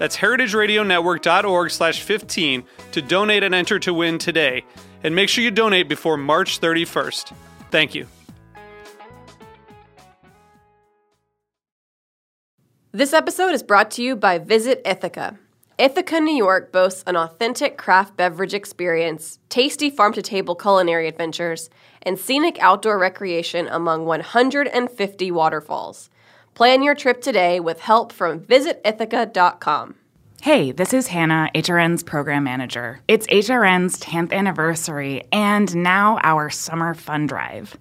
That's heritageradionetwork.org slash 15 to donate and enter to win today. And make sure you donate before March 31st. Thank you. This episode is brought to you by Visit Ithaca. Ithaca, New York boasts an authentic craft beverage experience, tasty farm to table culinary adventures, and scenic outdoor recreation among 150 waterfalls. Plan your trip today with help from visitithaca.com. Hey, this is Hannah, HRN's program manager. It's HRN's 10th anniversary and now our summer fun drive.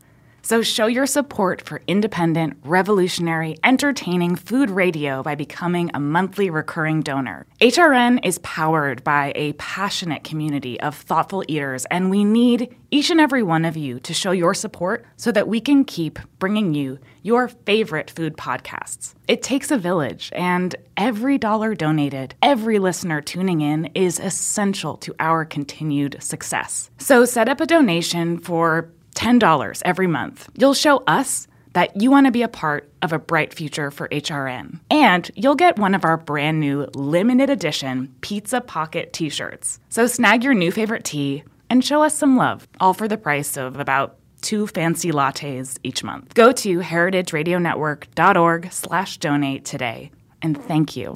So show your support for independent, revolutionary, entertaining food radio by becoming a monthly recurring donor. HRN is powered by a passionate community of thoughtful eaters, and we need each and every one of you to show your support so that we can keep bringing you your favorite food podcasts. It takes a village, and every dollar donated, every listener tuning in is essential to our continued success. So set up a donation for $10 every month. You'll show us that you want to be a part of a bright future for HRN. And you'll get one of our brand new limited edition Pizza Pocket t shirts. So snag your new favorite tea and show us some love, all for the price of about two fancy lattes each month. Go to heritageradionetwork.org slash donate today. And thank you.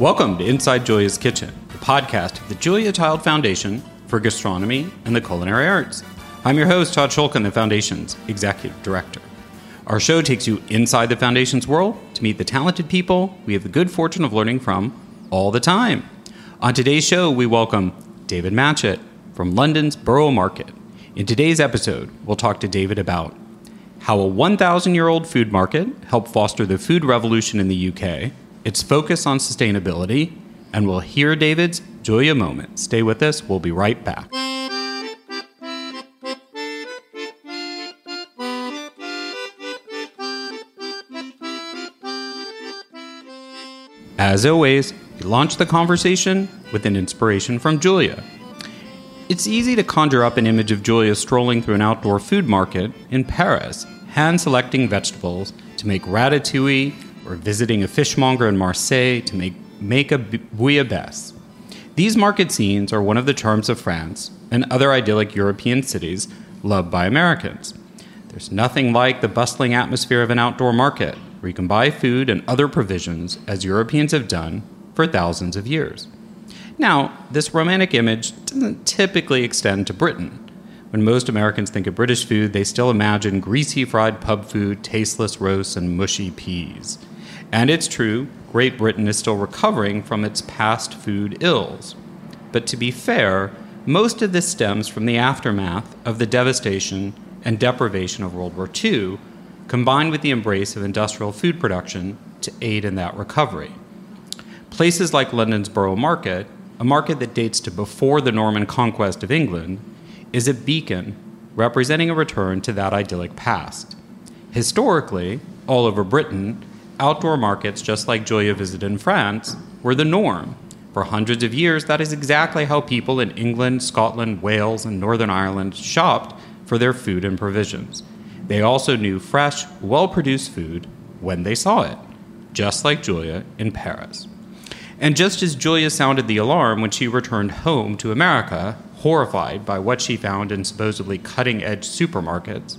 Welcome to Inside Julia's Kitchen, the podcast of the Julia Child Foundation for Gastronomy and the Culinary Arts. I'm your host, Todd Schulkin, the Foundation's Executive Director. Our show takes you inside the Foundation's world to meet the talented people we have the good fortune of learning from all the time. On today's show, we welcome David Matchett from London's Borough Market. In today's episode, we'll talk to David about how a 1,000 year old food market helped foster the food revolution in the UK its focus on sustainability, and we'll hear David's Julia moment. Stay with us, we'll be right back. As always, we launch the conversation with an inspiration from Julia. It's easy to conjure up an image of Julia strolling through an outdoor food market in Paris, hand selecting vegetables to make ratatouille or visiting a fishmonger in Marseille to make, make a bouillabaisse. These market scenes are one of the charms of France and other idyllic European cities loved by Americans. There's nothing like the bustling atmosphere of an outdoor market where you can buy food and other provisions as Europeans have done for thousands of years. Now, this romantic image doesn't typically extend to Britain. When most Americans think of British food, they still imagine greasy fried pub food, tasteless roasts, and mushy peas. And it's true, Great Britain is still recovering from its past food ills. But to be fair, most of this stems from the aftermath of the devastation and deprivation of World War II, combined with the embrace of industrial food production to aid in that recovery. Places like London's Borough Market, a market that dates to before the Norman conquest of England, is a beacon representing a return to that idyllic past. Historically, all over Britain, outdoor markets, just like Julia visited in France, were the norm. For hundreds of years, that is exactly how people in England, Scotland, Wales, and Northern Ireland shopped for their food and provisions. They also knew fresh, well produced food when they saw it, just like Julia in Paris. And just as Julia sounded the alarm when she returned home to America, horrified by what she found in supposedly cutting edge supermarkets,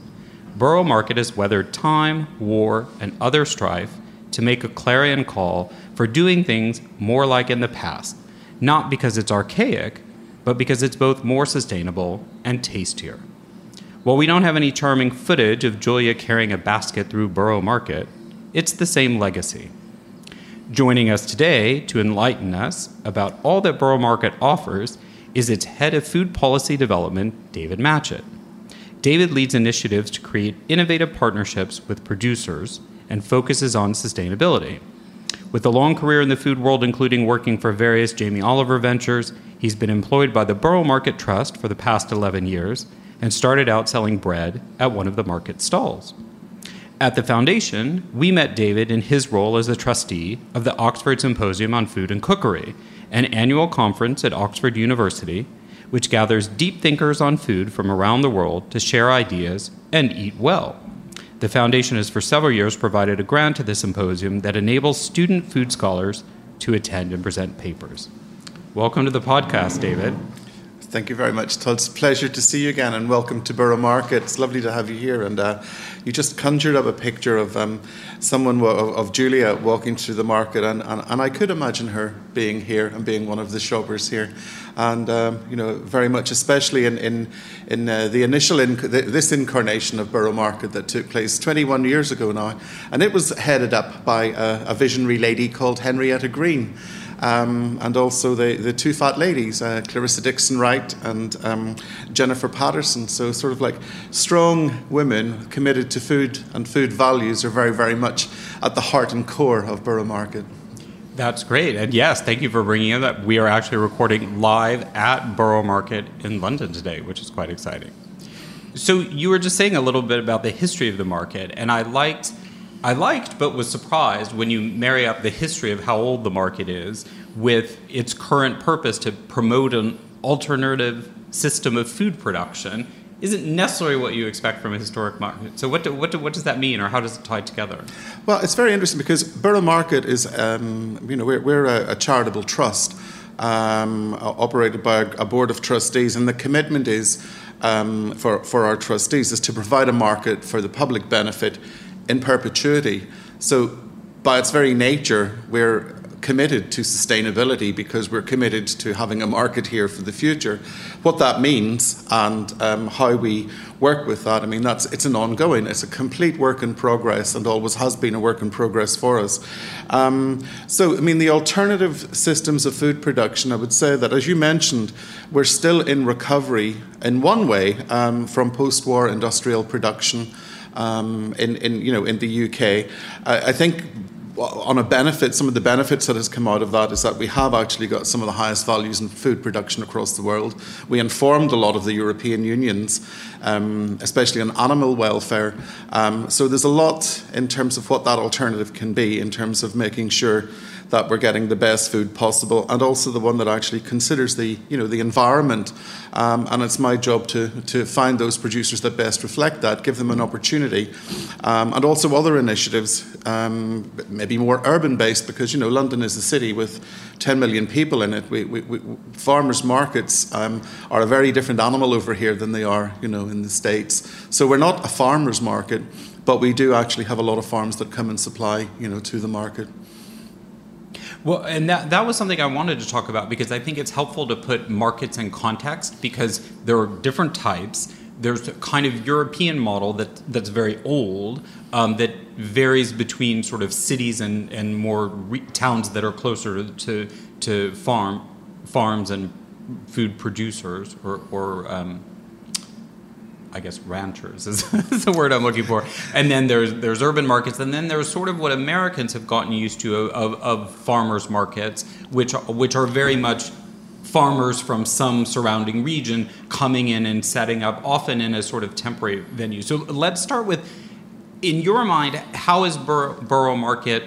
Borough Market has weathered time, war, and other strife to make a clarion call for doing things more like in the past, not because it's archaic, but because it's both more sustainable and tastier. While we don't have any charming footage of Julia carrying a basket through Borough Market, it's the same legacy. Joining us today to enlighten us about all that Borough Market offers is its head of food policy development, David Matchett. David leads initiatives to create innovative partnerships with producers and focuses on sustainability. With a long career in the food world, including working for various Jamie Oliver ventures, he's been employed by the Borough Market Trust for the past 11 years and started out selling bread at one of the market stalls. At the foundation, we met David in his role as a trustee of the Oxford Symposium on Food and Cookery, an annual conference at Oxford University which gathers deep thinkers on food from around the world to share ideas and eat well. The foundation has for several years provided a grant to the symposium that enables student food scholars to attend and present papers. Welcome to the podcast, David. Thank you very much. Todd. It's a pleasure to see you again and welcome to Borough Market. It's lovely to have you here. And uh, you just conjured up a picture of um, someone, of, of, Julia walking through the market. And, and, and, I could imagine her being here and being one of the shoppers here. And, um, you know, very much, especially in, in, in uh, the initial, inc- this incarnation of Borough Market that took place 21 years ago now. And it was headed up by a, a visionary lady called Henrietta Green um, and also the, the two fat ladies, uh, Clarissa Dickson Wright and um, Jennifer Paterson. So, sort of like strong women committed to food and food values are very, very much at the heart and core of Borough Market. That's great. And yes, thank you for bringing in that. We are actually recording live at Borough Market in London today, which is quite exciting. So you were just saying a little bit about the history of the market, and I liked I liked but was surprised when you marry up the history of how old the market is with its current purpose to promote an alternative system of food production isn't necessarily what you expect from a historic market. So, what, do, what, do, what does that mean, or how does it tie together? Well, it's very interesting because Borough Market is, um, you know, we're, we're a, a, charitable trust um, operated by a, board of trustees, and the commitment is um, for, for our trustees is to provide a market for the public benefit in perpetuity. So, by its very nature, we're committed to sustainability because we're committed to having a market here for the future. What that means and um, how we work with that, I mean, that's it's an ongoing, it's a complete work in progress, and always has been a work in progress for us. Um, so, I mean, the alternative systems of food production, I would say that, as you mentioned, we're still in recovery in one way um, from post-war industrial production um, in, in, you know, in the UK. I, I think on a benefit, some of the benefits that has come out of that is that we have actually got some of the highest values in food production across the world. We informed a lot of the European unions, um, especially on animal welfare. Um, so there's a lot in terms of what that alternative can be in terms of making sure that we're getting the best food possible, and also the one that actually considers the you know the environment. Um, and it's my job to to find those producers that best reflect that, give them an opportunity, um, and also other initiatives, um, maybe more urban based, because you know London is a city with 10 million people in it. We, we, we, farmers markets um, are a very different animal over here than they are, you know, in the states. So we're not a farmers market, but we do actually have a lot of farms that come and supply, you know, to the market. Well, and that, that was something I wanted to talk about because I think it's helpful to put markets in context because there are different types. There's a kind of European model that that's very old um, that varies between sort of cities and, and more re- towns that are closer to, to farm farms and food producers or, or um, I guess ranchers is, is, the word I'm looking for. And then there's there's urban markets, and then there's sort of what Americans have gotten used to of, of farmers markets, which which are very much farmers from some surrounding region coming in and setting up, often in a sort of temporary venue. So let's start with, in your mind, how is Bor- Borough Market?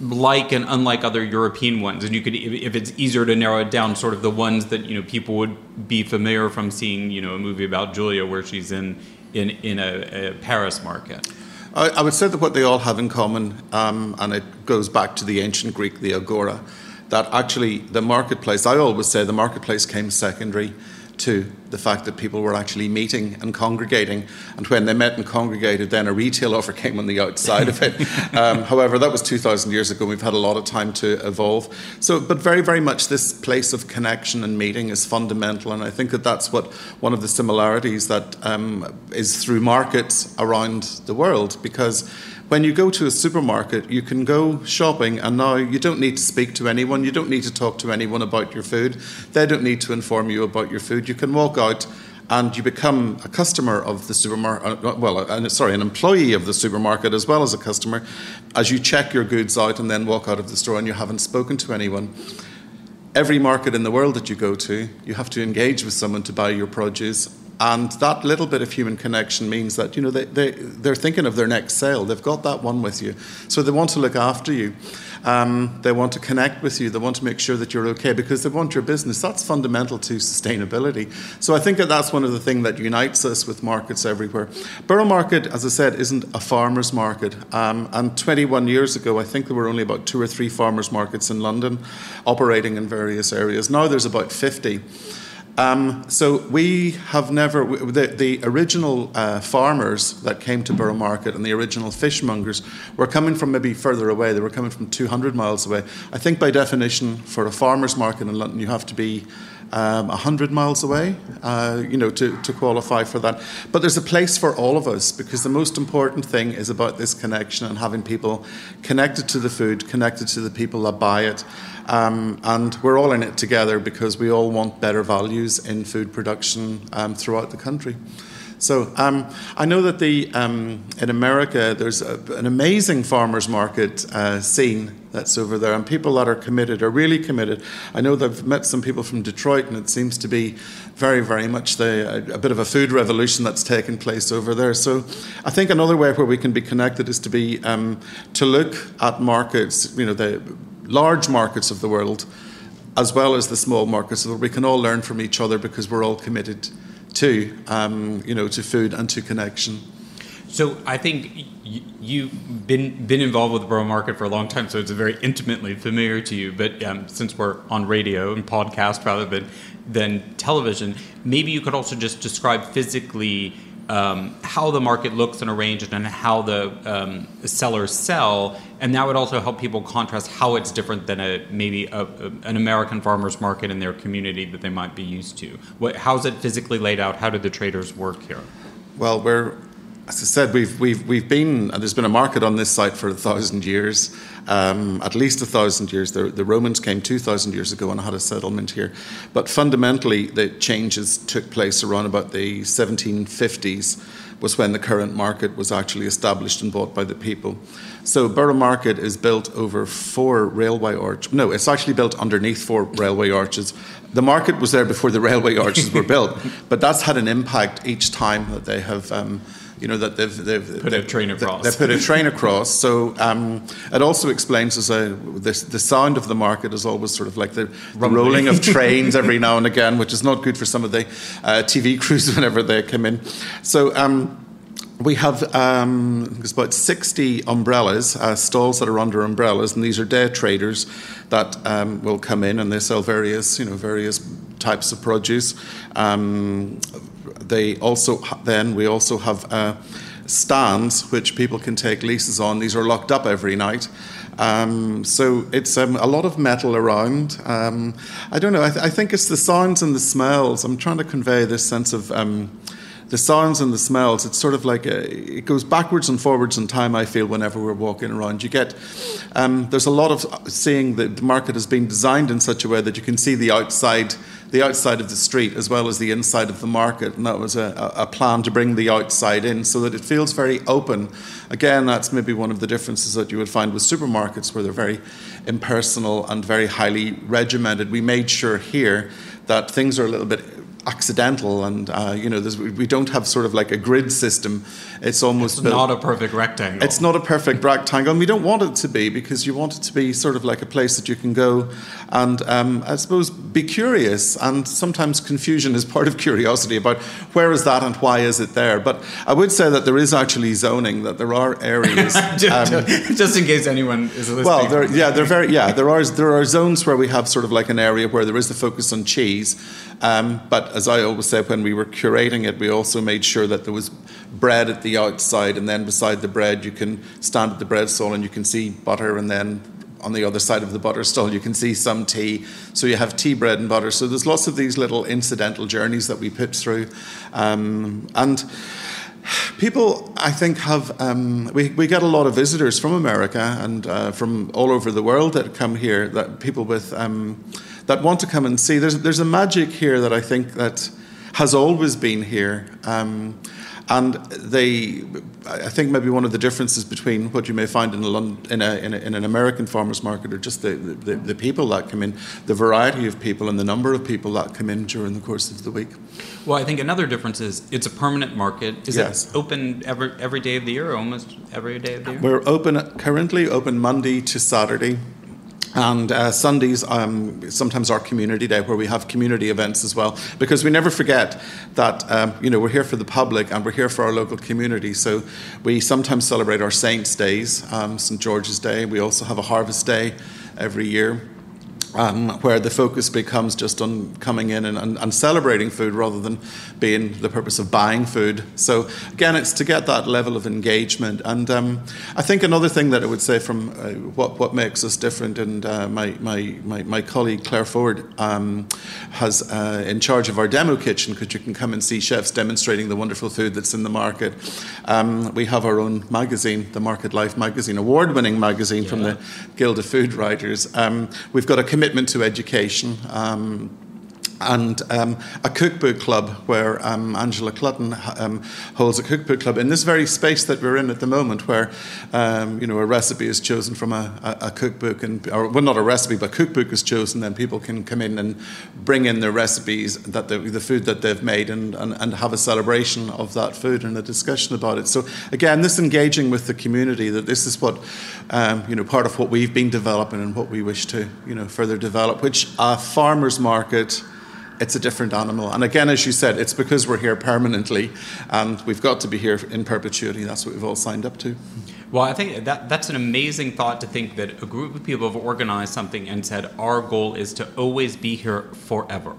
Like and unlike other European ones, and you could, if it's easier to narrow it down, sort of the ones that you know people would be familiar from seeing, you know, a movie about Julia where she's in in in a, a Paris market. I, I, would say that what they all have in common, um, and it goes back to the ancient Greek, the agora, that actually the marketplace, I always say the marketplace came secondary to the fact that people were actually meeting and congregating. And when they met and congregated, then a retail offer came on the outside of it. Um, however, that was 2,000 years ago. We've had a lot of time to evolve. So, but very, very much this place of connection and meeting is fundamental. And I think that that's what one of the similarities that um, is through markets around the world because when you go to a supermarket, you can go shopping, and now you don't need to speak to anyone. You don't need to talk to anyone about your food. They don't need to inform you about your food. You can walk out and you become a customer of the supermarket, uh, well, uh, sorry, an employee of the supermarket as well as a customer, as you check your goods out and then walk out of the store and you haven't spoken to anyone. Every market in the world that you go to, you have to engage with someone to buy your produce, and that little bit of human connection means that you know they, they, they're thinking of their next sale. They've got that one with you. So they want to look after you. Um, they want to connect with you. They want to make sure that you're okay because they want your business. That's fundamental to sustainability. So I think that that's one of the things that unites us with markets everywhere. Borough Market, as I said, isn't a farmer's market. Um, and 21 years ago, I think there were only about two or three farmers markets in London operating in various areas. Now there's about 50. Um, so we have never, the, the original uh, farmers that came to Borough Market and the original fishmongers were coming from maybe further away. They were coming from 200 miles away. I think by definition, for a farmer's market in London, you have to be um, 100 miles away, uh, you know, to, to qualify for that. But there's a place for all of us because the most important thing is about this connection and having people connected to the food, connected to the people that buy it. Um, and we're all in it together because we all want better values in food production um, throughout the country. So um, I know that the um, in America there's a, an amazing farmers market uh, scene that's over there, and people that are committed are really committed. I know that I've met some people from Detroit, and it seems to be very, very much the, a, a bit of a food revolution that's taken place over there. So I think another way where we can be connected is to be um, to look at markets, you know, the large markets of the world, as well as the small markets, so that we can all learn from each other because we're all committed to, um, you know, to food and to connection. So I think you've been been involved with the borough market for a long time, so it's very intimately familiar to you. But um, since we're on radio and podcast rather than than television, maybe you could also just describe physically um, how the market looks and arranged and how the um, sellers sell, and that would also help people contrast how it's different than a maybe a, a, an American farmers market in their community that they might be used to. What, how's it physically laid out? How do the traders work here? Well, we're as I said, we've, we've, we've been, there's been a market on this site for a thousand years, um, at least a thousand years. The, the Romans came 2,000 years ago and had a settlement here. But fundamentally, the changes took place around about the 1750s, was when the current market was actually established and bought by the people. So Borough Market is built over four railway arches. No, it's actually built underneath four railway arches. The market was there before the railway arches were built, but that's had an impact each time that they have. Um, you know that they've, they've put they've, a train across. They put a train across. So um, it also explains as a the, the sound of the market is always sort of like the, the rolling of trains every now and again, which is not good for some of the uh, TV crews whenever they come in. So. Um, we have um, there's about 60 umbrellas, uh, stalls that are under umbrellas, and these are day traders that um, will come in and they sell various, you know, various types of produce. Um, they also then we also have uh, stands which people can take leases on. These are locked up every night. Um, so it's um, a lot of metal around. Um, I don't know. I, th- I, think it's the sounds and the smells. I'm trying to convey this sense of um, the sounds and the smells, it's sort of like a, it goes backwards and forwards in time. I feel whenever we're walking around, you get um, there's a lot of seeing that the market has been designed in such a way that you can see the outside, the outside of the street as well as the inside of the market, and that was a, a plan to bring the outside in so that it feels very open. Again, that's maybe one of the differences that you would find with supermarkets where they're very impersonal and very highly regimented. We made sure here that things are a little bit accidental and uh, you know we don't have sort of like a grid system. It's almost it's not a perfect rectangle. It's not a perfect rectangle and we don't want it to be because you want it to be sort of like a place that you can go and um, I suppose be curious and sometimes confusion is part of curiosity about where is that and why is it there. But I would say that there is actually zoning that there are areas just, um, just, in case anyone is listening. Well there, yeah they're very yeah there are there are zones where we have sort of like an area where there is the focus on cheese um, but as I always said, when we were curating it, we also made sure that there was bread at the outside, and then beside the bread, you can stand at the bread stall and you can see butter, and then on the other side of the butter stall, you can see some tea. So you have tea, bread, and butter. So there's lots of these little incidental journeys that we put through, um, and people i think have um, we, we get a lot of visitors from america and uh, from all over the world that come here that people with um, that want to come and see. There's, there's a magic here that I think that has always been here. Um, and they, I think maybe one of the differences between what you may find in, a in, a, in, a, in an American farmers market are just the, the, the, people that come in, the variety of people, and the number of people that come in during the course of the week. Well, I think another difference is it's a permanent market. Is yes. it open every, every day of the year, almost every day of the year? We're open currently open Monday to Saturday. And uh, Sundays, um, sometimes our community day, where we have community events as well, because we never forget that um, you know we're here for the public and we're here for our local community. So we sometimes celebrate our Saints' Days, um, St George's Day. We also have a Harvest Day every year um, where the focus becomes just on coming in and, and, and, celebrating food rather than being the purpose of buying food. So, again, it's to get that level of engagement. And um, I think another thing that I would say from uh, what, what makes us different, and uh, my, my, my, my, colleague Claire Ford um, has uh, in charge of our demo kitchen, because you can come and see chefs demonstrating the wonderful food that's in the market. Um, we have our own magazine, the Market Life magazine, award winning magazine yeah. from the Guild of Food Writers. Um, we've got a commitment to education. Um, and um, a cookbook club where um, Angela Clutton um, holds a cookbook club in this very space that we're in at the moment, where um, you know a recipe is chosen from a, a, a, cookbook, and or well, not a recipe, but cookbook is chosen. Then people can come in and bring in their recipes that the, the food that they've made, and, and, and have a celebration of that food and a discussion about it. So again, this engaging with the community that this is what um, you know part of what we've been developing and what we wish to you know further develop, which a farmers market it's a different animal. And again, as you said, it's because we're here permanently and we've got to be here in perpetuity. That's what we've all signed up to. Well, I think that that's an amazing thought to think that a group of people have organized something and said our goal is to always be here forever,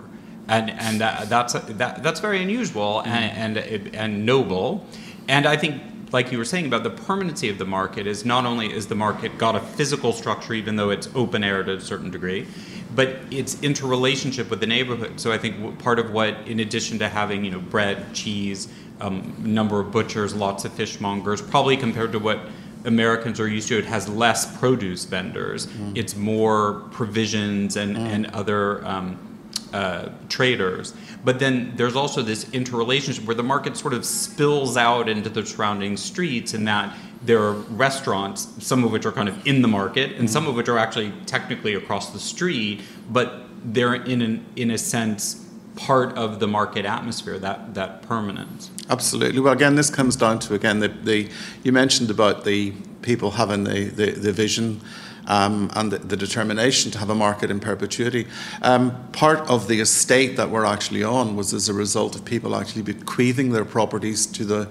and and that, that's that, that's very unusual and, and and noble, and I think like you were saying about the permanency of the market is not only is the market got a physical structure even though it's open air to a certain degree but it's interrelationship with the neighborhood. So I think part of what, in addition to having you know bread, cheese, um, number of butchers, lots of fishmongers, probably compared to what Americans are used to, it has less produce vendors. Mm. It's more provisions and mm. and other. Um, uh, traders. But then there's also this interrelationship where the market sort of spills out into the surrounding streets, and that there are restaurants, some of which are kind of in the market, and mm-hmm. some of which are actually technically across the street, but they're in an, in a sense part of the market atmosphere that that permanence. Absolutely. Well, again, this comes down to again the, the you mentioned about the people having the the, the vision um, and the, the, determination to have a market in perpetuity. Um, part of the estate that we're actually on was as a result of people actually bequeathing their properties to the,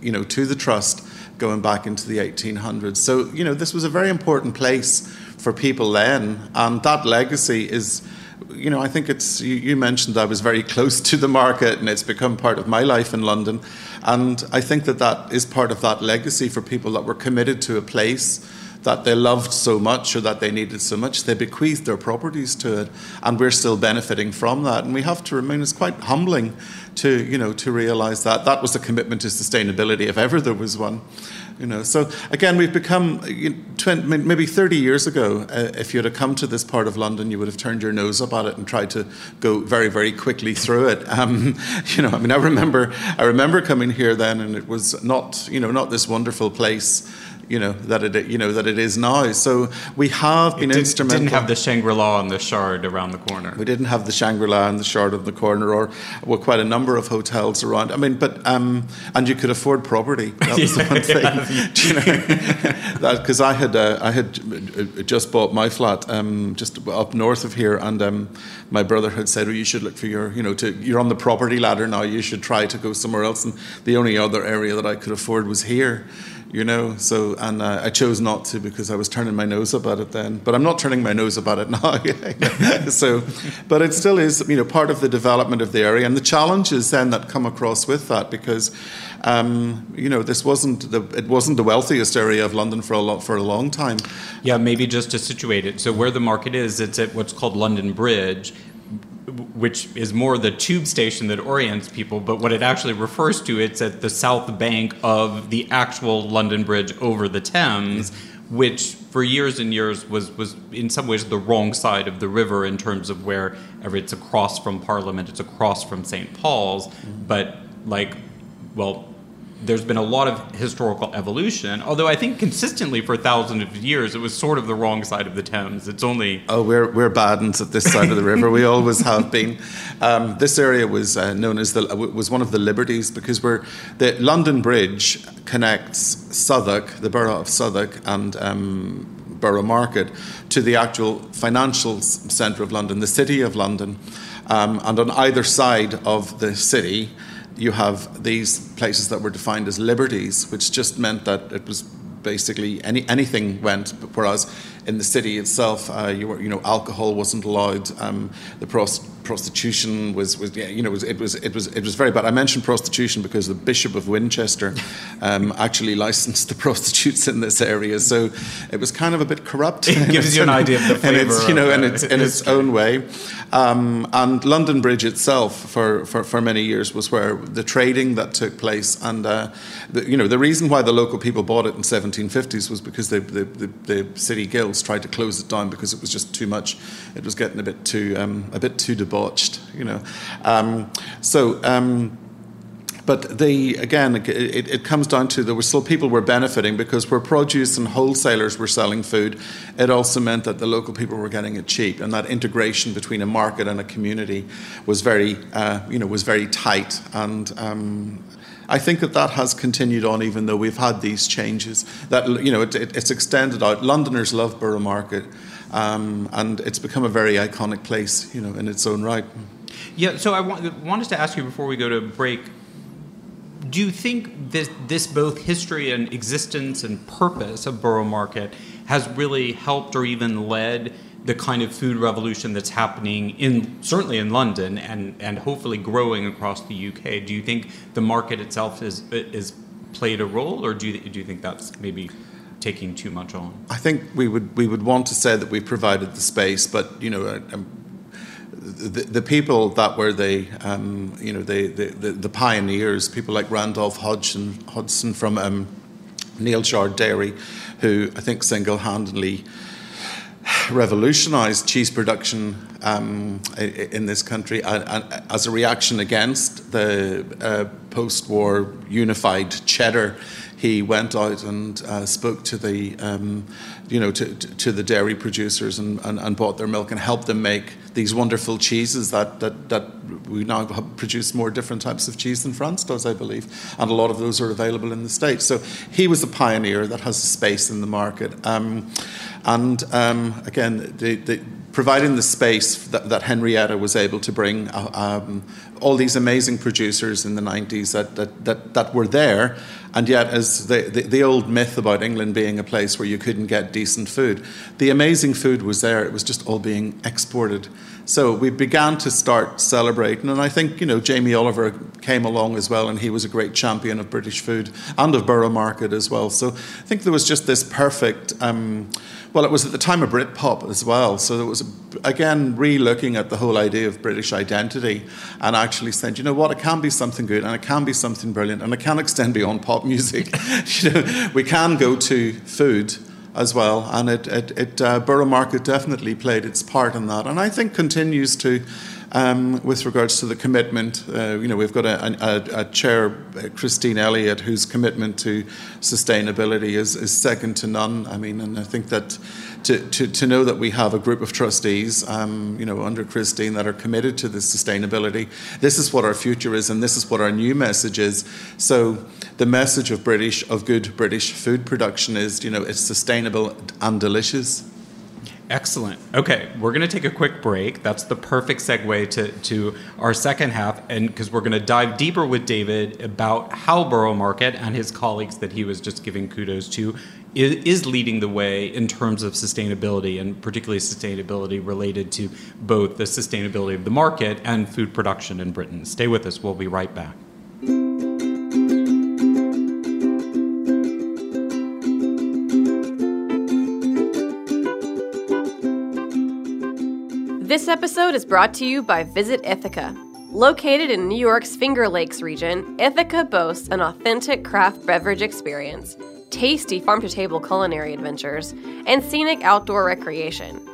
you know, to the trust going back into the 1800s. So, you know, this was a very important place for people then, and that legacy is you know, I think it's, you, mentioned I was very close to the market and it's become part of my life in London. And I think that that is part of that legacy for people that were committed to a place that they loved so much or that they needed so much, they bequeathed their properties to it, and we're still benefiting from that. And we have to remain. It's quite humbling to you know to realise that that was a commitment to sustainability, if ever there was one. You know, so again, we've become you know, 20, maybe 30 years ago. Uh, if you had come to this part of London, you would have turned your nose up at it and tried to go very, very quickly through it. Um, you know, I mean, I remember, I remember coming here then, and it was not, you know, not this wonderful place you know that it you know that it is now. So we have been it did, instrumental. Didn't have the Shangri La and the Shard around the corner. We didn't have the Shangri La and the Shard of the corner, or well, quite a number of hotels around. I mean, but um, and you could afford property. That was yeah, the one thing. Yeah. you know, because I had uh, I had just bought my flat um, just up north of here, and um, my brother had said, "Oh, you should look for your you know to you're on the property ladder now. You should try to go somewhere else." And the only other area that I could afford was here you know. So, and uh, I chose not to because I was turning my nose at it then. But I'm not turning my nose about it now. so, but it still is, you know, part of the development of the area and the challenges then that come across with that because. Um, you know, this wasn't the it wasn't the wealthiest area of London for a lot for a long time. Yeah, maybe just to situate it. So where the market is, it's at what's called London Bridge, which is more the tube station that orients people, but what it actually refers to, it's at the south bank of the actual London Bridge over the Thames, which for years and years was, was in some ways the wrong side of the river in terms of where it's across from Parliament, it's across from St. Paul's, but like, well, there's been a lot of historical evolution, although I think consistently for thousands of years it was sort of the wrong side of the Thames. It's only oh we're we're Badens at this side of the river. We always have been. Um, this area was uh, known as the was one of the Liberties because we're the London Bridge connects Southwark, the borough of Southwark, and um, Borough Market to the actual financial centre of London, the city of London, um, and on either side of the city you have these places that were defined as liberties, which just meant that it was basically any anything went. Whereas in the city itself, uh, you were you know alcohol wasn't allowed. Um, the prost- prostitution was, was yeah, you know, it was, it was, it was, it was very bad. I mentioned prostitution because the Bishop of Winchester um, actually licensed the prostitutes in this area, so it was kind of a bit corrupt. It gives you an idea of the flavor, you know, in its in its own way. Um, and London Bridge itself, for, for, for many years, was where the trading that took place, and uh, the, you know, the reason why the local people bought it in 1750s was because the, the, the, the city guilds tried to close it down because it was just too much. It was getting a bit too um, a bit too debauched, you know. Um, so. Um, but the again, it, it, comes down to there were still people were benefiting because where produce and wholesalers were selling food, it also meant that the local people were getting it cheap, and that integration between a market and a community was very, uh, you know, was very tight. And um, I think that that has continued on, even though we've had these changes. That you know, it, it's extended out. Londoners love Borough Market. Um, and it's become a very iconic place, you know, in its own right. Yeah. So I wanted to ask you before we go to break. Do you think this, this both history and existence and purpose of Borough Market has really helped or even led the kind of food revolution that's happening in certainly in London and and hopefully growing across the UK? Do you think the market itself is is played a role, or do you do you think that's maybe taking too much on? I think we would we would want to say that we've provided the space, but you know. Um, the, the, people that were the, um, you know, the, the, the, pioneers, people like Randolph Hodgson, Hudson from um, Neal's Yard Dairy, who I think single-handedly revolutionized cheese production um, in this country as a reaction against the uh, post-war unified cheddar he went out and uh, spoke to the, um, you know, to, to the dairy producers and, and, and, bought their milk and helped them make these wonderful cheeses that, that, that we now produce more different types of cheese than France does, I believe, and a lot of those are available in the States. So he was a pioneer that has a space in the market. Um, and um, again, the, the providing the space that, that, Henrietta was able to bring uh, um, all these amazing producers in the 90s that, that, that, that were there. And yet, as the, the, the, old myth about England being a place where you couldn't get decent food, the amazing food was there. It was just all being exported. So we began to start celebrating. And I think, you know, Jamie Oliver came along as well, and he was a great champion of British food and of Borough Market as well. So I think there was just this perfect. Um, well, it was at the time of Britpop as well. So it was, again, re looking at the whole idea of British identity and actually saying, you know what, it can be something good and it can be something brilliant and it can extend beyond pop music. you know, we can go to food as well, and it, it, it uh, Borough Market definitely played its part in that, and I think continues to um, with regards to the commitment. Uh, you know, we've got a, a, a, chair, uh, Christine Elliott, whose commitment to sustainability is, is second to none. I mean, and I think that to, to, to know that we have a group of trustees, um, you know, under Christine that are committed to this sustainability. This is what our future is, and this is what our new message is. So the message of British, of good British food production is, you know, it's sustainable and delicious. Excellent. Okay, we're going to take a quick break. That's the perfect segue to, to our second half, and because we're going to dive deeper with David about how Borough Market and his colleagues that he was just giving kudos to is, is leading the way in terms of sustainability, and particularly sustainability related to both the sustainability of the market and food production in Britain. Stay with us. We'll be right back. This episode is brought to you by Visit Ithaca. Located in New York's Finger Lakes region, Ithaca boasts an authentic craft beverage experience, tasty farm to table culinary adventures, and scenic outdoor recreation.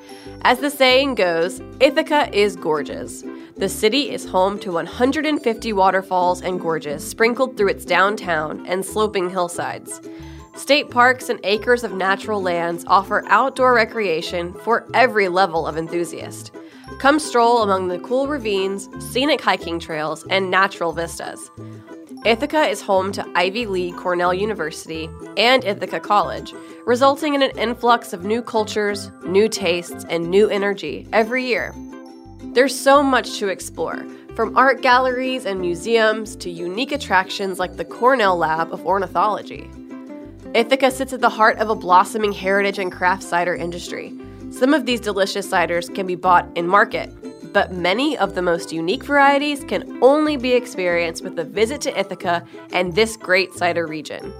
As the saying goes, Ithaca is gorgeous. The city is home to 150 waterfalls and gorges sprinkled through its downtown and sloping hillsides. State parks and acres of natural lands offer outdoor recreation for every level of enthusiast. Come stroll among the cool ravines, scenic hiking trails, and natural vistas. Ithaca is home to Ivy League Cornell University and Ithaca College, resulting in an influx of new cultures, new tastes, and new energy every year. There's so much to explore, from art galleries and museums to unique attractions like the Cornell Lab of Ornithology. Ithaca sits at the heart of a blossoming heritage and craft cider industry, some of these delicious ciders can be bought in market, but many of the most unique varieties can only be experienced with a visit to Ithaca and this great cider region.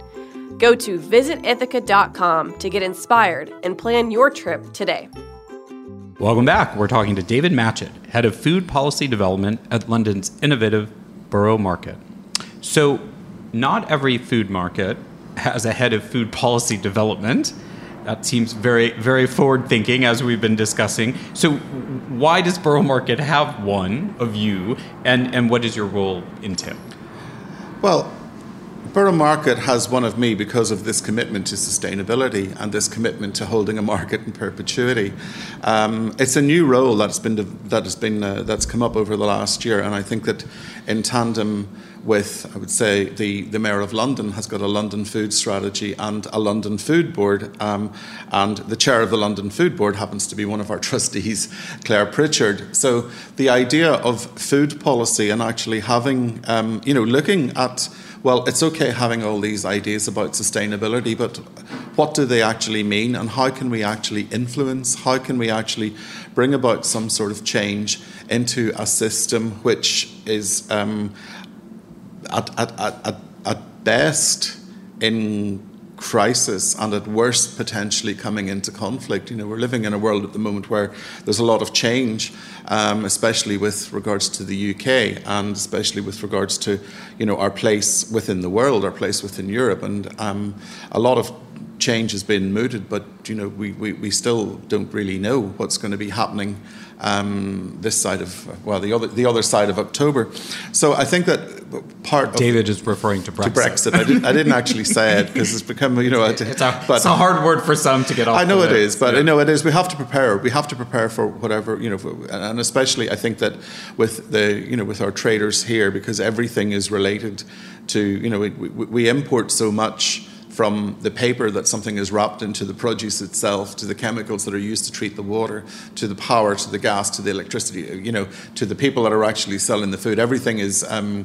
Go to visitithaca.com to get inspired and plan your trip today. Welcome back. We're talking to David Matchett, Head of Food Policy Development at London's innovative Borough Market. So, not every food market has a head of food policy development. That seems very, very forward thinking, as we've been discussing. So, why does Borough Market have one of you, and, and what does your role entail? Well, Borough Market has one of me because of this commitment to sustainability and this commitment to holding a market in perpetuity. Um, it's a new role that's been that has been uh, that's come up over the last year, and I think that in tandem with, I would say, the, the Mayor of London has got a London food strategy and a London food board. Um, and the chair of the London food board happens to be one of our trustees, Claire Pritchard. So the idea of food policy and actually having, um, you know, looking at, well, it's okay having all these ideas about sustainability, but what do they actually mean and how can we actually influence? How can we actually bring about some sort of change into a system which is um, at, at, at, at best in crisis and at worst potentially coming into conflict. You know, we're living in a world at the moment where there's a lot of change, um, especially with regards to the UK and especially with regards to, you know, our place within the world, our place within Europe, and um, a lot of change has been mooted, but you know, we, we, we still don't really know what's going to be happening um, this side of well the other the other side of October. So I think that part David is referring to Brexit. To Brexit. I, did, I didn't actually say it because it's become you know it's, a, but, it's a hard word for some to get off. I know it, it is, but yeah. I know it is. We have to prepare. We have to prepare for whatever you know, for, and especially I think that with the you know with our traders here because everything is related to you know we, we, we import so much from the paper that something is wrapped into the produce itself to the chemicals that are used to treat the water to the power to the gas to the electricity you know to the people that are actually selling the food everything is um,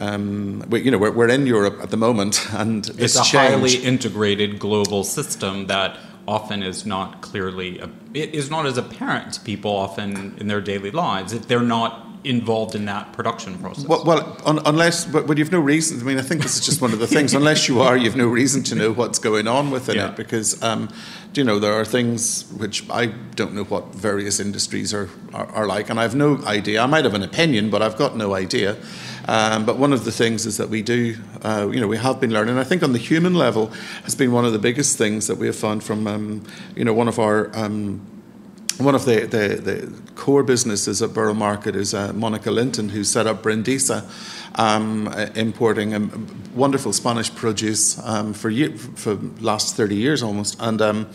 um, we, you know we're, we're, in Europe at the moment and it's a change. highly integrated global system that often is not clearly it is not as apparent to people often in their daily lives if they're not involved in that production process. Well, well un- unless, but, but you've no reason. I mean, I think this is just one of the things. unless you are, you've no reason to know what's going on within yeah. it because, um, you know, there are things which I don't know what various industries are, are, are like, and I have no idea. I might have an opinion, but I've got no idea. Um, but one of the things is that we do, uh, you know, we have been learning. I think on the human level has been one of the biggest things that we have found from, um, you know, one of our um, one of the, the, the, core businesses at Borough Market is uh, Monika Linton, who set up Brindisa, um, importing um, wonderful Spanish produce um, for year, for last 30 years almost. And um,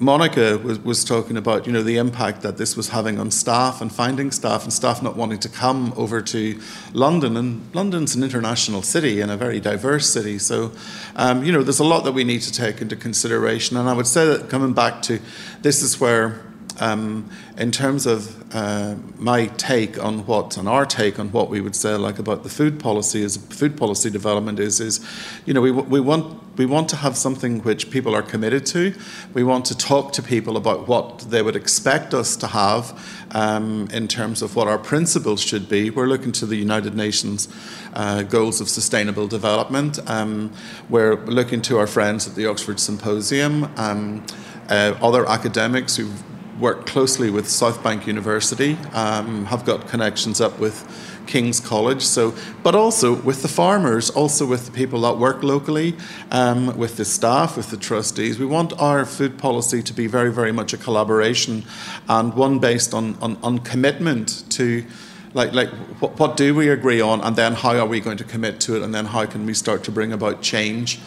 Monika was, was talking about, you know, the impact that this was having on staff and finding staff and staff not wanting to come over to London. And London's an international city and a very diverse city. So, um, you know, there's a lot that we need to take into consideration. And I would say that coming back to this is where um, in terms of uh, my take on what, and our take on what we would say, like about the food policy as food policy development is, is, you know, we, we want we want to have something which people are committed to. We want to talk to people about what they would expect us to have um, in terms of what our principles should be. We're looking to the United Nations uh, goals of sustainable development. Um, we're looking to our friends at the Oxford Symposium. Um, uh, other academics who've work closely with South Bank University, um, have got connections up with King's College, so but also with the farmers, also with the people that work locally, um, with the staff, with the trustees. We want our food policy to be very, very much a collaboration and one based on, on, on commitment to like like what, what do we agree on and then how are we going to commit to it and then how can we start to bring about change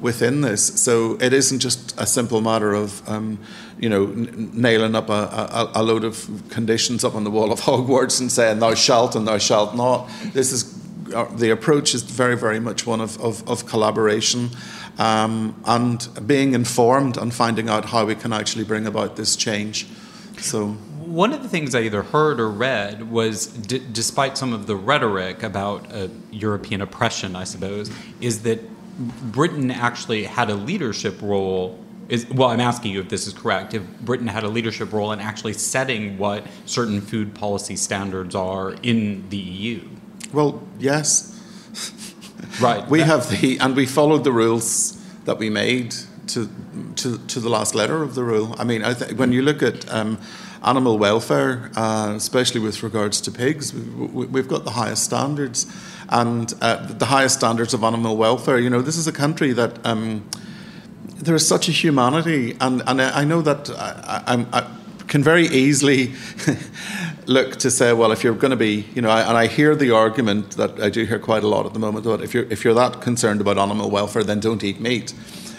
within this. So it isn't just a simple matter of, um, you know, n- nailing up a, a, a, load of conditions up on the wall of Hogwarts and saying thou shalt and thou shalt not. This is uh, the approach is very, very much one of, of, of collaboration um, and being informed and finding out how we can actually bring about this change. So one of the things I either heard or read was, d- despite some of the rhetoric about uh, European oppression, I suppose, is that Britain actually had a leadership role is well i'm asking you if this is correct. If britain had a leadership role in actually setting what certain food policy standards are in the eu well yes. Right. We have the and we followed the rules that we made to to, to the last letter of the rule. I mean I th- when you look at um, animal welfare uh, especially with regards to pigs we, we've got the highest standards and uh, the highest standards of animal welfare. You know, this is a country that um, there is such a humanity, and, and I know that I, I, I can very easily look to say, well, if you're going to be, you know, and I hear the argument that I do hear quite a lot at the moment that if you're if you're that concerned about animal welfare, then don't eat meat.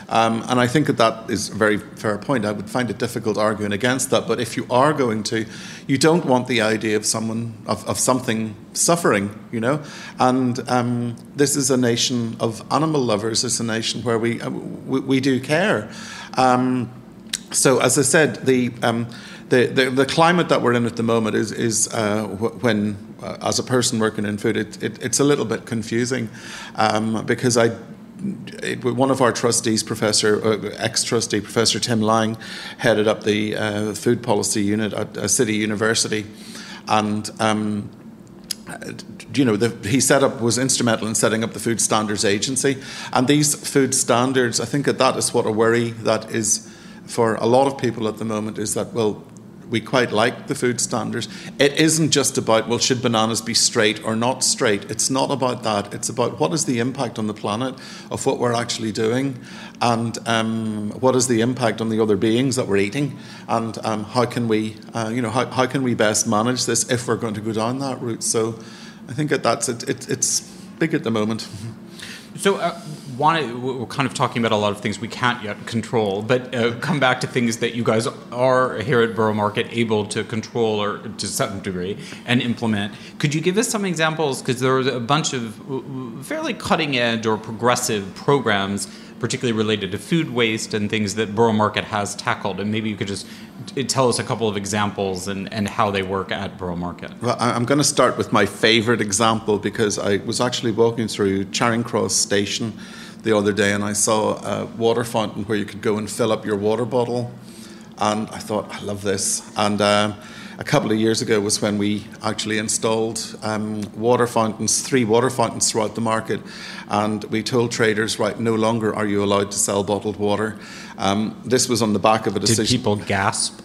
Um, and I think that that is a very fair point. I would find it difficult arguing against that. But if you are going to, you don't want the idea of someone of, of something suffering, you know. And um, this is a nation of animal lovers. It's a nation where we uh, we, we, do care. Um, so, as I said, the, um, the, the, the climate that we're in at the moment is is uh, when, uh, as a person working in food, it, it, it's a little bit confusing um, because I it, one of our trustees, Professor, uh, ex-trustee Professor Tim Lang, headed up the uh, food policy unit at a City University, and. Um, you know, the, he set up was instrumental in setting up the Food Standards Agency, and these food standards, I think that that is what a worry that is for a lot of people at the moment is that well, we quite like the food standards. It isn't just about, well, should bananas be straight or not straight? It's not about that. It's about what is the impact on the planet of what we're actually doing and um, what is the impact on the other beings that we're eating and um, how can we, uh, you know, how, how can we best manage this if we're going to go down that route? So I think that that's, it, it it's big at the moment. So, uh, wanted, we're kind of talking about a lot of things we can't yet control, but uh, come back to things that you guys are here at Borough Market able to control or to some degree and implement. Could you give us some examples? Because there was a bunch of fairly cutting edge or progressive programs particularly related to food waste and things that Borough Market has tackled. And maybe you could just tell us a couple of examples and, and how they work at Borough Market. Well, I'm going to start with my favourite example because I was actually walking through Charing Cross Station the other day and I saw a water fountain where you could go and fill up your water bottle. And I thought, I love this. And um, a couple of years ago was when we actually installed um, water fountains, three water fountains throughout the market, and we told traders, right, no longer are you allowed to sell bottled water. Um, this was on the back of a decision. Did people gasp?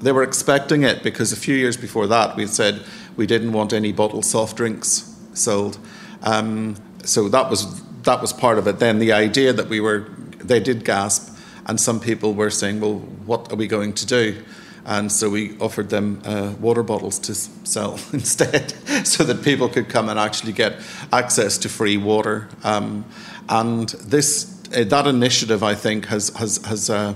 They were expecting it because a few years before that we said we didn't want any bottled soft drinks sold. Um, so that was that was part of it. Then the idea that we were, they did gasp, and some people were saying, well, what are we going to do? And so we offered them uh, water bottles to sell instead, so that people could come and actually get access to free water. Um, and this uh, that initiative, I think, has has has uh,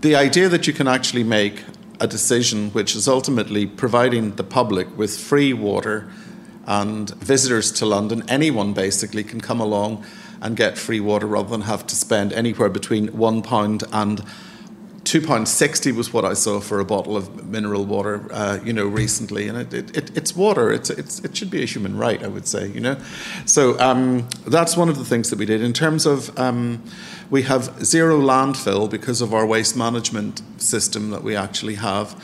the idea that you can actually make a decision which is ultimately providing the public with free water and visitors to London, anyone basically can come along and get free water rather than have to spend anywhere between one pound and two pound sixty was what I saw for a bottle of mineral water, uh, you know, recently, and it, it, it, it's water. It's, it's it should be a human right, I would say, you know. So um, that's one of the things that we did in terms of. Um, we have zero landfill because of our waste management system that we actually have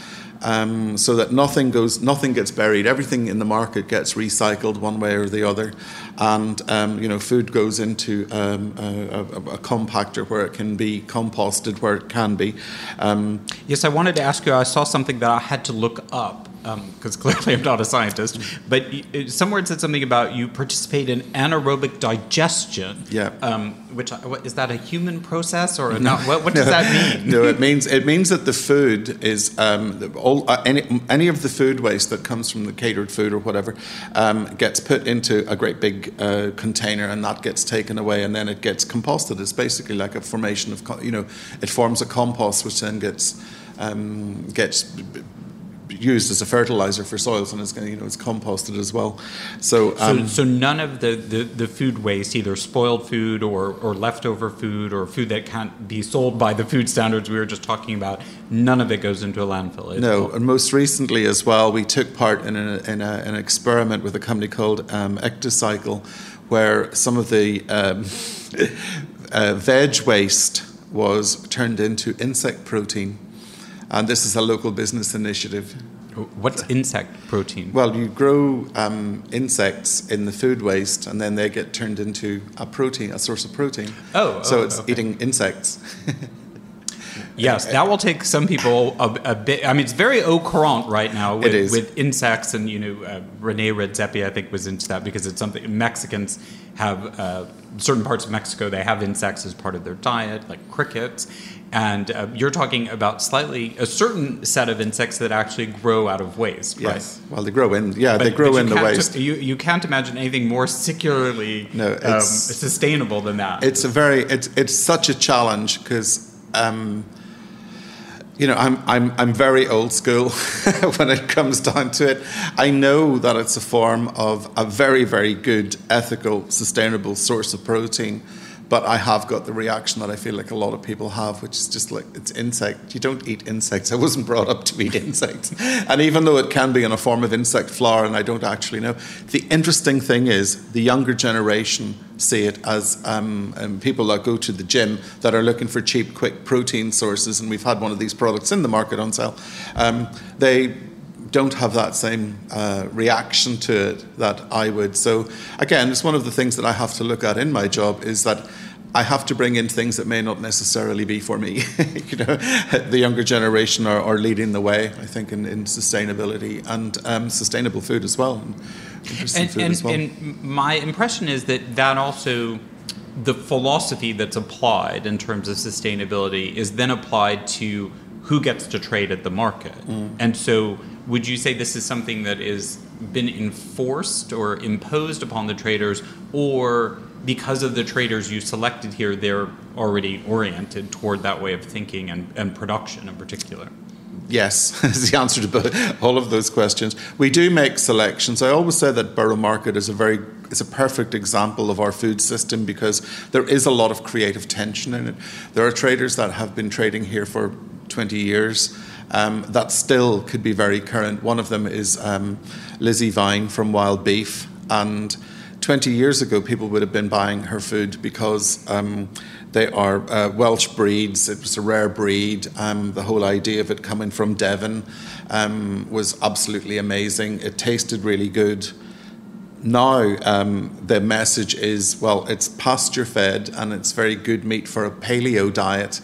um, so that nothing goes, nothing gets buried. Everything in the market gets recycled one way or the other, and um, you know, food goes into um, a, a, compactor where it can be composted where it can be. Um, yes, I wanted to ask you. I saw something that I had to look up because um, clearly I'm not a scientist, but somewhere it said something about you participate in anaerobic digestion. Yeah. Um, which what, is that a human process or not? What, what does no, that mean? no, it means it means that the food is um, all uh, any any of the food waste that comes from the catered food or whatever um, gets put into a great big uh, container and that gets taken away and then it gets composted. It's basically like a formation of you know it forms a compost which then gets um, gets used as a fertilizer for soils and it's you know it's composted as well. So um, so, so, none of the, the, the, food waste, either spoiled food or, or leftover food or food that can't be sold by the food standards we were just talking about, none of it goes into a landfill. No, and most recently as well, we took part in, a, in a, an experiment with a company called um, Entocycle, where some of the um, uh, veg waste was turned into insect protein and this is a local business initiative. What's insect protein? Well, you grow um, insects in the food waste, and then they get turned into a protein, a source of protein. Oh, so oh, it's okay. eating insects. yes, that will take some people a, a, bit. I mean, it's very au courant right now with, with insects, and you know, uh, Rene Redzepi, I think, was into that because it's something Mexicans have. Uh, certain parts of Mexico, they have insects as part of their diet, like crickets, and uh, you're talking about slightly a certain set of insects that actually grow out of waste, yes. right? Well, they grow in, yeah, but, they grow in the waste. you, you can't imagine anything more secularly no, um, sustainable than that. It's a very, it's, it's such a challenge because, um, you know, I'm, I'm, I'm very old school when it comes down to it. I know that it's a form of a very, very good, ethical, sustainable source of protein but I have got the reaction that I feel like a lot of people have, which is just like it's insect. You don't eat insects. I wasn't brought up to eat insects. and even though it can be in a form of insect flour, and I don't actually know, the interesting thing is the younger generation see it as um, um, people that go to the gym that are looking for cheap, quick protein sources, and we've had one of these products in the market on sale. Um, they don't have that same uh, reaction to it that I would. So again, it's one of the things that I have to look at in my job is that I have to bring in things that may not necessarily be for me. you know, the younger generation are, are, leading the way, I think, in, in sustainability and um, sustainable food as well. And, and, as well. and my impression is that that also the philosophy that's applied in terms of sustainability is then applied to who gets to trade at the market. Mm. And so would you say this is something that is been enforced or imposed upon the traders or because of the traders you selected here they're already oriented toward that way of thinking and, and production in particular? Yes is the answer to all of those questions. We do make selections. I always say that borough market is a very is a perfect example of our food system because there is a lot of creative tension in it. There are traders that have been trading here for 20 years um, that still could be very current. One of them is um, Lizzie Vine from Wild Beef. And 20 years ago, people would have been buying her food because um, they are uh, Welsh breeds. It was a rare breed. Um, the whole idea of it coming from Devon um, was absolutely amazing. It tasted really good. Now, um, the message is well, it's pasture fed and it's very good meat for a paleo diet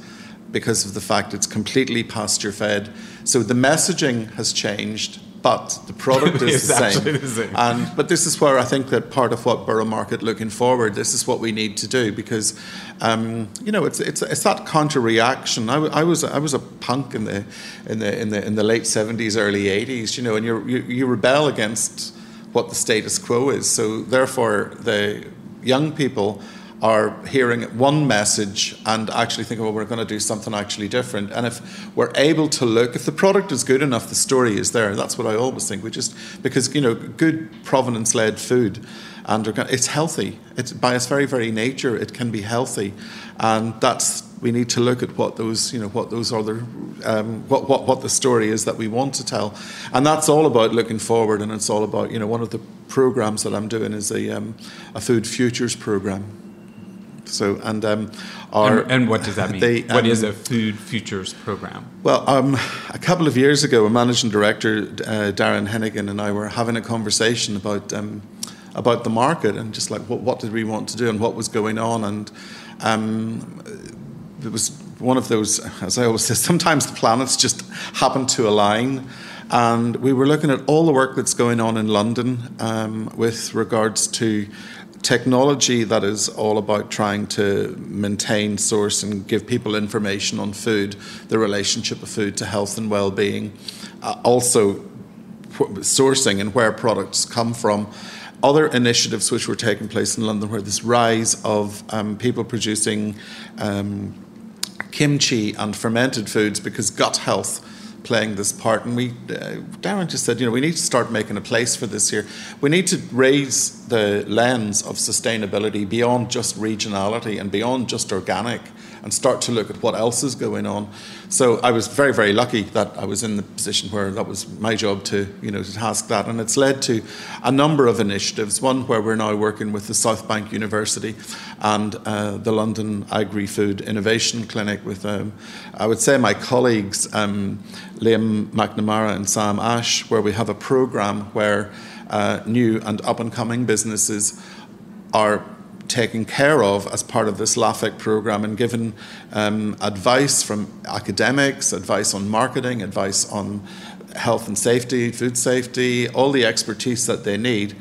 because of the fact it's completely pasture fed. So the messaging has changed, but the product is the, same. the same. And but this is where I think that part of what Borough Market looking forward, this is what we need to do because, um, you know, it's it's it's that counter reaction. I, I was I was a punk in the in the in the in the late seventies, early eighties, you know, and you you rebel against what the status quo is. So therefore, the young people are hearing one message and actually thinking, well, we're going to do something actually different. And if we're able to look, if the product is good enough, the story is there. That's what I always think. We just because you know, good provenance-led food, and it's healthy. It's by its very very nature, it can be healthy, and that's we need to look at what those you know what those other um, what, what what the story is that we want to tell, and that's all about looking forward, and it's all about you know one of the programs that I'm doing is a um, a food futures program. So and um, our And, and what does that mean? they, what um, is a food futures program? well, um, a couple of years ago, a managing director, uh, Darren Henaghan, and I were having a conversation about um, about the market and just like what, what did we want to do and what was going on. And um, it was one of those, as I always say, sometimes the planets just happen to align. And we were looking at all the work that's going on in London um, with regards to technology that is all about trying to maintain, source, and give people information on food, the relationship of food to health and well-being, uh, also sourcing and where products come from. Other initiatives which were taking place in London, where this rise of um, people producing um, kimchi and fermented foods because gut health playing this part. And we, uh, Darren just said, you know, we need to start making a place for this here. We need to raise the lens of sustainability beyond just regionality and beyond just organic and start to look at what else is going on. So I was very, very lucky that I was in the position where that was my job to, you know, to task that. And it's led to a number of initiatives. One where we're now working with the South Bank University and uh, the London Agri-Food Innovation Clinic with, um, I would say, my colleagues, um, Liam McNamara and Sam Ash, where we have a program where uh, new and up-and-coming businesses are taken care of as part of this LAFIC program and given um, advice from academics, advice on marketing, advice on health and safety, food safety, all the expertise that they need.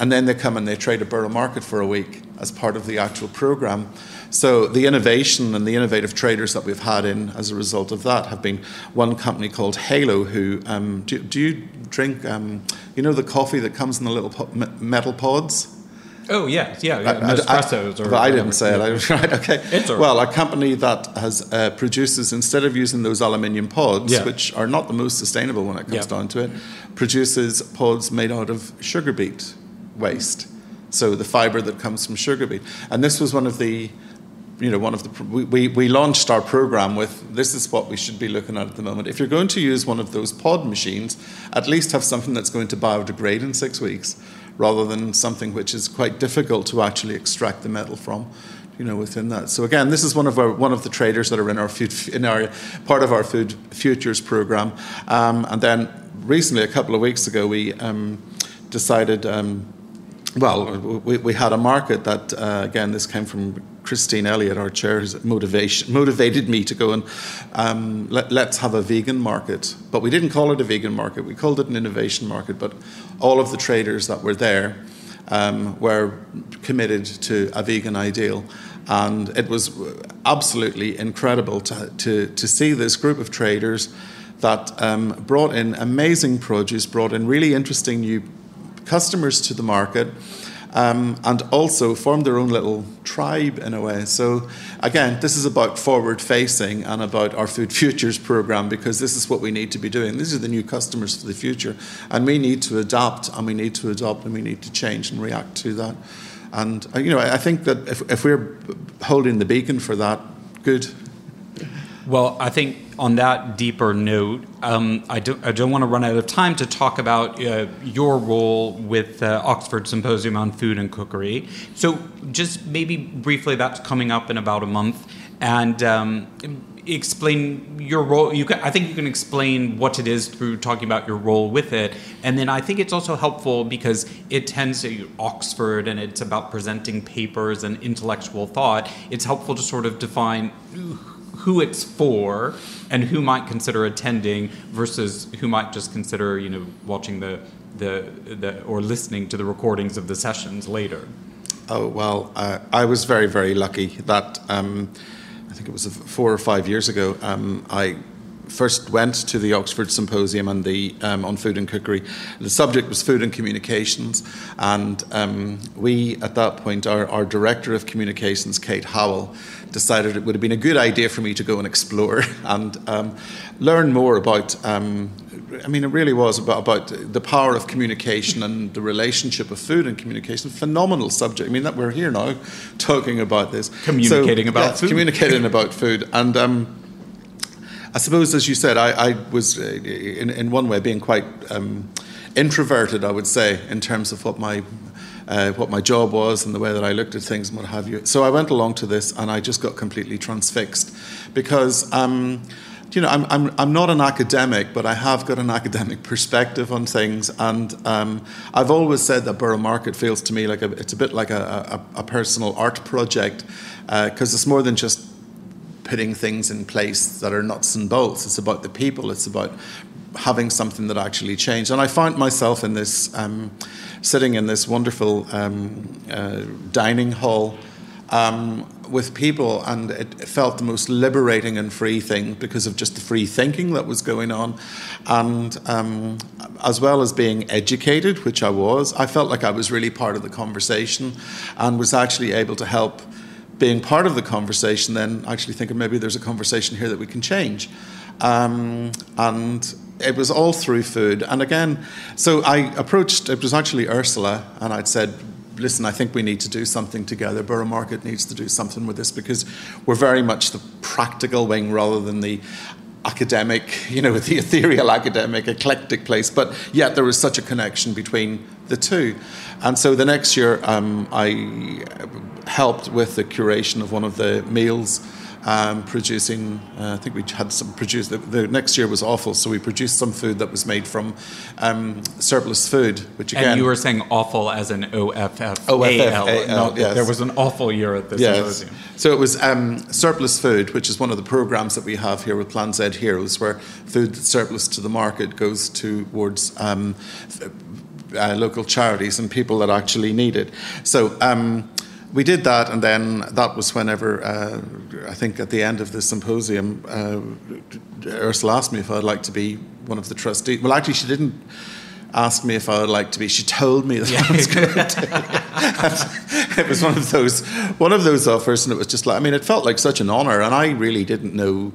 And then they come and they trade a borough market for a week as part of the actual program. So the innovation and the innovative traders that we've had in as a result of that have been one company called Halo, who um, do, do, you drink, um, you know, the coffee that comes in the little po- metal pods? Oh yes, yeah, yeah I- I- Nespressos I, or but I didn't say it. I was right. Okay. It's right. well, a company that has uh, produces instead of using those aluminium pods, Yeah. which are not the most sustainable when it comes Yeah. down to it, produces pods made out of sugar beet waste. So the fiber that comes from sugar beet, and this was one of the. You know, one of the we, we, we launched our program with this is what we should be looking at at the moment. If you're going to use one of those pod machines, at least have something that's going to biodegrade in six weeks, rather than something which is quite difficult to actually extract the metal from you know within that. So again this is one of our one of the traders that are in our food in our part of our food futures program. Um, and then recently a couple of weeks ago we um, decided um, well, we, we had a market that, uh, again, this came from Christine Elliott, our chair, who's motivated me to go and um, let, let's have a vegan market. But we didn't call it a vegan market, we called it an innovation market. But all of the traders that were there um, were committed to a vegan ideal. And it was absolutely incredible to, to, to see this group of traders that um, brought in amazing produce, brought in really interesting new customers to the market. Um, and also form their own little tribe in a way. So, again, this is about forward facing and about our Food Futures program because this is what we need to be doing. These are the new customers for the future, and we need to adapt and we need to adopt and we need to change and react to that. And, uh, you know, I think that if, if we're holding the beacon for that, good. Well, I think on that deeper note, um, I, do, don't want to run out of time to talk about uh, your role with uh, Oxford Symposium on Food and Cookery. So, just maybe briefly, that's coming up in about a month, and um, explain your role. You can, I think you can explain what it is through talking about your role with it, and then I think it's also helpful because it tends to Oxford and it's about presenting papers and intellectual thought. It's helpful to sort of define who it's for and who might consider attending versus who might just consider you know watching the the, the or listening to the recordings of the sessions later. Oh well uh, i was very very lucky that um, i think it was four or five years ago um, i first went to the Oxford Symposium and the, um, on food and cookery. The subject was food and communications, and um, we, at that point, our, our director of communications, Kate Howell, decided it would have been a good idea for me to go and explore and um, learn more about. Um, I mean, it really was about, about the power of communication and the relationship of food and communication. Phenomenal subject. I mean, that we're here now talking about this. Communicating so, about yeah, food. Communicating about food. And um, I suppose, as you said, I, I was, uh, in, in one way, being quite um, introverted, I would say, in terms of what my uh, what my job was and the way that I looked at things and what have you. So I went along to this and I just got completely transfixed because. Um, you know, I'm, I'm, I'm not an academic, but I have got an academic perspective on things. And um, I've always said that Borough Market feels to me like a, it's a bit like a, a, a personal art project because uh, it's more than just putting things in place that are nuts and bolts. It's about the people. It's about having something that actually changed. And I found myself in this, um, sitting in this wonderful um, uh, dining hall. Um, with people, and it felt the most liberating and free thing because of just the free thinking that was going on. And um, as well as being educated, which I was, I felt like I was really part of the conversation and was actually able to help being part of the conversation, then actually thinking maybe there's a conversation here that we can change. Um, and it was all through food. And again, so I approached, it was actually Ursula, and I'd said, listen, I think we need to do something together. Borough Market needs to do something with this because we're very much the practical wing rather than the academic, you know, the ethereal academic, eclectic place. But yet there was such a connection between the two. And so the next year, um, I helped with the curation of one of the meals. Um, producing, uh, I think we had some produced. The, the, next year was awful, so we produced some food that was made from um, surplus food, which again. And you were saying awful as an O F F A L. Yes. There was an awful year at this yes. symposium. So it was um, surplus food, which is one of the programs that we have here with Plan Zheroes, where food that's surplus to the market goes towards um, uh, local charities and people that actually need it. So um, we did that, and then that was whenever uh, I think at the end of the symposium, uh, Ursula asked me if I'd like to be one of the trustees. Well, actually, she didn't ask me if I would like to be. She told me that yeah. I was going to. it was one of those one of those offers, and it was just like I mean, it felt like such an honour, and I really didn't know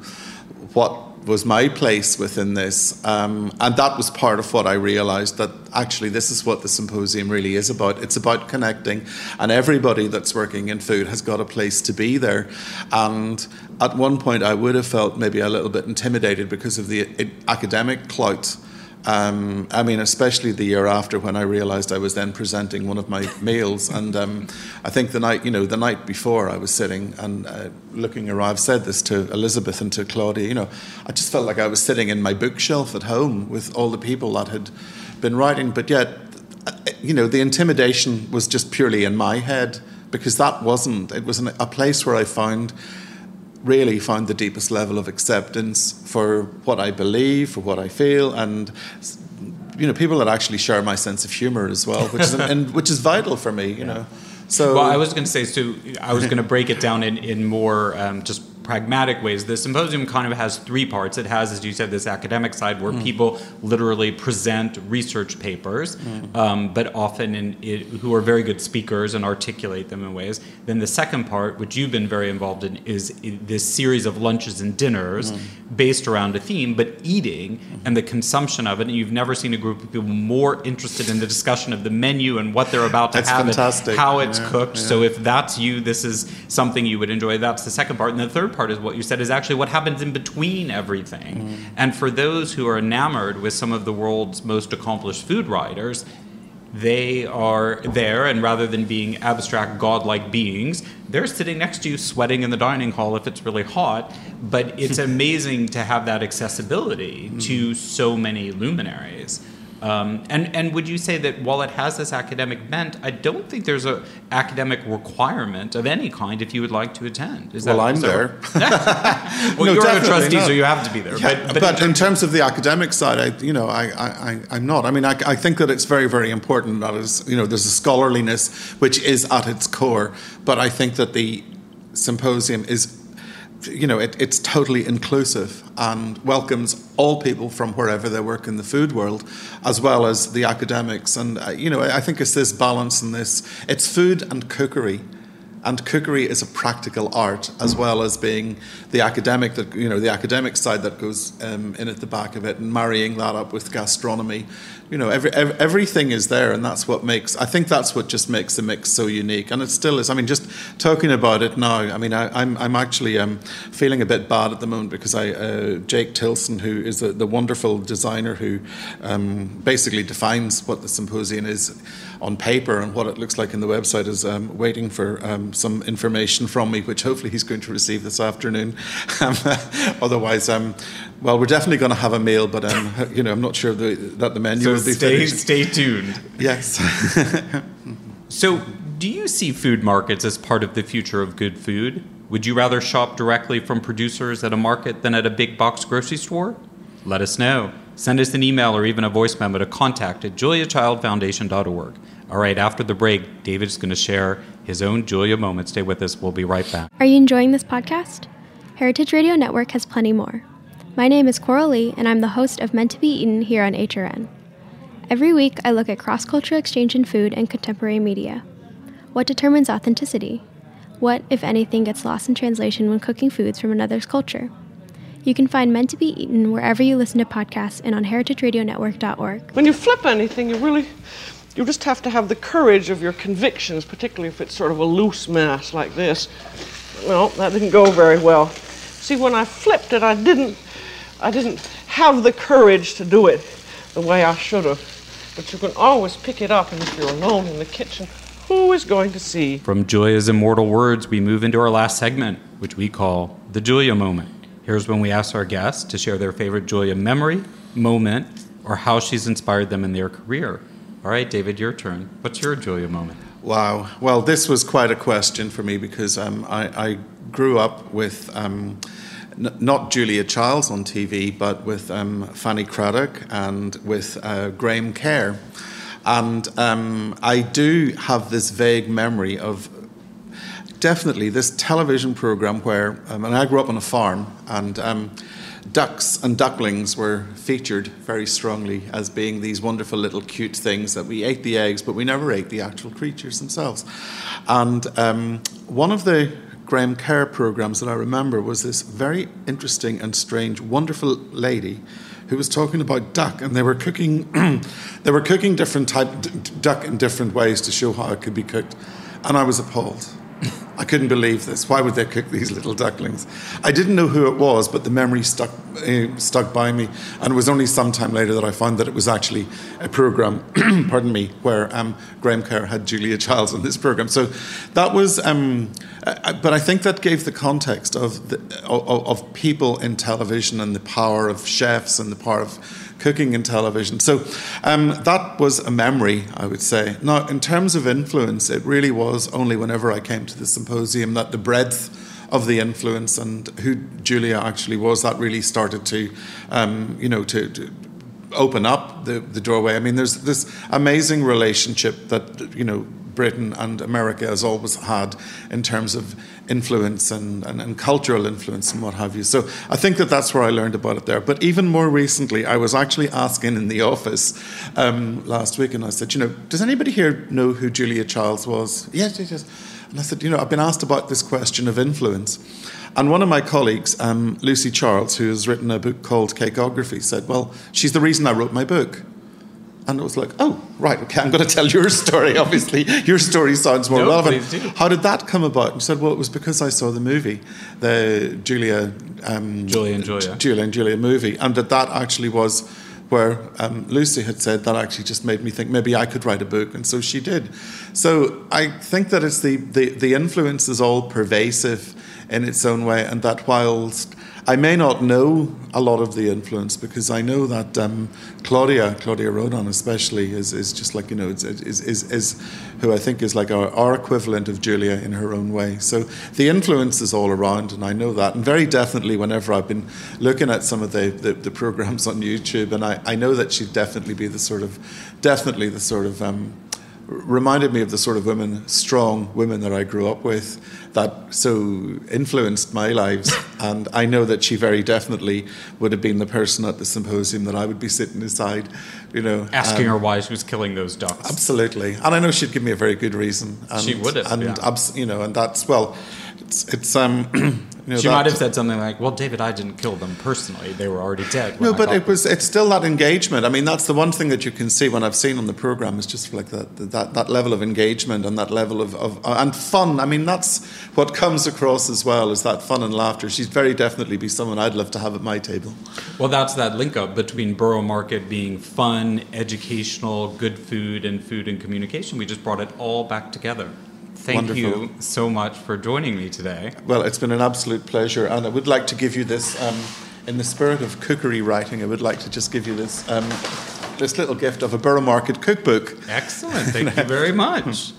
what was my place within this. Um, and that was part of what I realized that actually this is what the symposium really is about. It's about connecting, and everybody that's working in food has got a place to be there. And at one point, I would have felt maybe a little bit intimidated because of the academic clout um, I mean, especially the year after when I realised I was then presenting one of my meals, and um, I think the night, you know, the night before I was sitting and uh, looking around. I've said this to Elizabeth and to Claudia. You know, I just felt like I was sitting in my bookshelf at home with all the people that had been writing, but yet, uh, you know, the intimidation was just purely in my head because that wasn't. It was an, a place where I found really found the deepest level of acceptance for what I believe, for what I feel, and you know, people that actually share my sense of humor as well, which is and which is vital for me. You yeah. know, so well, I was going to say so. I was going to break it down in in more um, just pragmatic ways. The symposium kind of has three parts. It has, as you said, this academic side where mm. people literally present research papers, mm. um, but often in it, who are very good speakers and articulate them in ways. Then the second part, which you've been very involved in, is this series of lunches and dinners mm. based around a theme, but eating mm-hmm. and the consumption of it. And you've never seen a group of people more interested in the discussion of the menu and what they're about to that's have, fantastic. how it's yeah, cooked. Yeah. So if that's you, this is something you would enjoy. That's the second part. And the third part is what you said is actually what happens in between everything. Mm. And for those who are enamored with some of the world's most accomplished food writers, they are there, and rather than being abstract godlike beings, they're sitting next to you sweating in the dining hall if it's really hot. But it's amazing to have that accessibility mm. to so many luminaries. Um, and and would you say that while it has this academic bent, I don't think there's a academic requirement of any kind if you would like to attend. Is well, that, I'm there. well, no, you're a trustee, not. so you have to be there. Yeah, but, but, but in, in, terms of the academic side, I, you know, I, I, I, am not. I mean, I, I think that it's very, very important that is, you know, there's a scholarliness which is at its core, but I think that the symposium is you know, it, it's totally inclusive and welcomes all people from wherever they work in the food world, as well as the academics. And, uh, you know, I think it's this balance and this, it's food and cookery and cookery is a practical art as well as being the academic that you know the academic side that goes um, in at the back of it and marrying that up with gastronomy. You know every, every, everything is there and that's what makes i think that's what just makes the mix so unique. And it still is. I mean just talking about it now i mean I, am I'm, I'm actually um, feeling a bit bad at the moment because i uh, jake tilson who is a, the wonderful designer who um, basically defines what the symposium is on paper and what it looks like in the website is um, waiting for um, some information from me, which hopefully he's going to receive this afternoon. Um, otherwise, um, well, we're definitely going to have a meal, but um, you know, I'm not sure the, that the menu so will be stay, finished. Stay tuned. Yes. so, do you see food markets as part of the future of good food? Would you rather shop directly from producers at a market than at a big box grocery store? Let us know. Send us an email or even a voice memo to contact at juliachildfoundation.org. All right, after the break, David's going to share his own Julia moment. Stay with us. We'll be right back. Are you enjoying this podcast? Heritage Radio Network has plenty more. My name is Coral Lee, and I'm the host of Meant to Be Eaten here on HRN. Every week, I look at cross cultural exchange in food and contemporary media. What determines authenticity? What, if anything, gets lost in translation when cooking foods from another's culture? You can find Meant to Be Eaten wherever you listen to podcasts and on heritageradionetwork.org. When you flip anything, you really you just have to have the courage of your convictions, particularly if it's sort of a loose mass like this. Well, that didn't go very well. See, when I flipped it, I didn't, I didn't have the courage to do it the way I should have. But you can always pick it up, and if you're alone in the kitchen, who is going to see? From Julia's immortal words, we move into our last segment, which we call the Julia moment. Here's when we ask our guests to share their favorite Julia memory, moment, or how she's inspired them in their career. All right, David, your turn. What's your Julia moment? Wow. Well, this was quite a question for me because um, I, I, grew up with um, n- not Julia Childs on TV, but with um, Fanny Cradock and with uh, Graham Kerr. And um, I do have this vague memory of definitely this television program where, um, and I grew up on a farm, and um, ducks and ducklings were featured very strongly as being these wonderful little cute things that we ate the eggs, but we never ate the actual creatures themselves. And um, one of the Graham Kerr programs that I remember was this very interesting and strange, wonderful lady who was talking about duck, and they were cooking, they were cooking different type d- duck in different ways to show how it could be cooked, and I was appalled. I couldn't believe this. Why would they cook these little ducklings? I didn't know who it was, but the memory stuck uh, stuck by me. And it was only some time later that I found that it was actually a program, pardon me, where um, Graham Kerr had Julia Childs on this program. So that was, um, but I think that gave the context of, the, of, of people in television and the power of chefs and the power of cooking in television. So um, that was a memory, I would say. Now, in terms of influence, it really was only whenever I came to the symposium that the breadth of the influence and who Julia actually was that really started to, um, you know, to, to open up the, the doorway. I mean, there's this amazing relationship that, you know, Britain and America has always had in terms of influence and, and, and, cultural influence and what have you. So I think that that's where I learned about it there. But even more recently, I was actually asking in the office um, last week, and I said, you know, does anybody here know who Julia Childs was? Yes, yes, yes. And I said, you know, I've been asked about this question of influence. And one of my colleagues, um, Lucy Charles, who has written a book called Cakeography, said, well, she's the reason I wrote my book. And it was like, oh, right, okay, I'm going to tell your story, obviously. your story sounds more no, relevant. How did that come about? And said, well, it was because I saw the movie, the Julia... Um, Julia and Julia. Julia and Julia movie. And that that actually was where um, Lucy had said that actually just made me think maybe I could write a book. And so she did. So I think that it's the, the, the influence is all pervasive in its own way and that whilst I may not know a lot of the influence because I know that um, Claudia, Claudia Roden especially, is, is just like, you know, is, is, is, is who I think is like our, our equivalent of Julia in her own way. So the influence is all around, and I know that. And very definitely, whenever I've been looking at some of the, the, the programs on YouTube, and I, I know that she'd definitely be the sort of, definitely the sort of, um, reminded me of the sort of women, strong women that I grew up with that so influenced my lives. And I know that she very definitely would have been the person at the symposium that I would be sitting aside, you know. Asking um, her why she was killing those ducks. Absolutely. And I know she'd give me a very good reason. And, she would have. And, yeah. abs- you know, and that's, well, it's, it's um, You know, she might have said something like, "Well, David, I didn't kill them personally; they were already dead." No, but it was it's still that engagement. I mean, that's the one thing that you can see when I've seen on the program is just like that that, that level of engagement and that level of, of and fun. I mean, that's what comes across as well is that fun and laughter. She'd very definitely be someone I'd love to have at my table. Well, that's that link up between Borough Market being fun, educational, good food, and food and communication. We just brought it all back together. Thank Wonderful. you so much for joining me today. Well, it's been an absolute pleasure, and I would like to give you this, um, in the spirit of cookery writing, I would like to just give you this, um, this little gift of a Borough Market cookbook. Excellent. Thank you very much.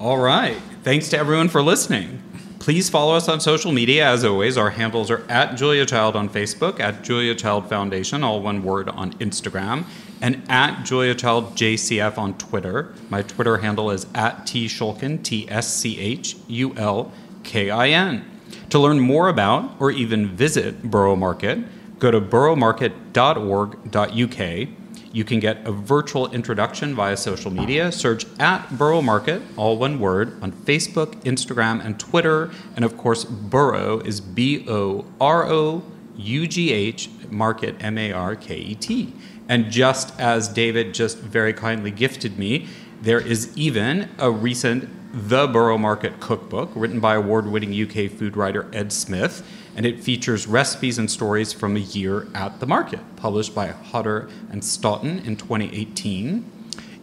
All right. Thanks to everyone for listening. Please follow us on social media. As always, our handles are at Julia Child on Facebook, at Julia Child Foundation, all one word on Instagram, and at Julia Child JCF on Twitter. My Twitter handle is at T Schulkin, T S C H U L K I N. To learn more about or even visit Borough Market, go to boroughmarket.org.uk. You can get a virtual introduction via social media. Search at Borough Market, all one word, on Facebook, Instagram, and Twitter. And of course, Borough is B O R O U G H, Market, M A R K E T. And just as David just very kindly gifted me, there is even a recent The Borough Market cookbook written by award winning UK food writer Ed Smith, and it features recipes and stories from a year at the market, published by Hodder and Stoughton in 2018.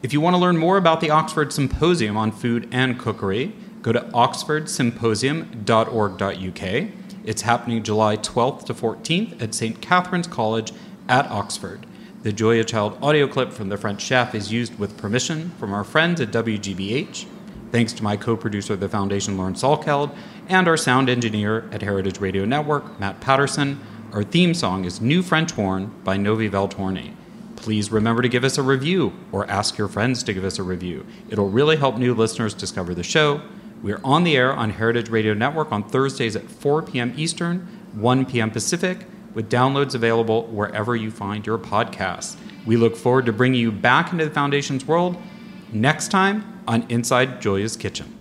If you want to learn more about the Oxford Symposium on Food and Cookery, go to oxfordsymposium.org.uk. It's happening July 12th to 14th at St. Catherine's College at Oxford. The Julia Child audio clip from The French Chef is used with permission from our friends at WGBH. Thanks to my co producer of the Foundation, Lauren Salkeld, and our sound engineer at Heritage Radio Network, Matt Patterson. Our theme song is New French Horn by Novi Valtorni. Please remember to give us a review or ask your friends to give us a review. It'll really help new listeners discover the show. We're on the air on Heritage Radio Network on Thursdays at 4 p.m. Eastern, 1 p.m. Pacific with downloads available wherever you find your podcasts. We look forward to bringing you back into the Foundation's world next time on Inside Julia's Kitchen.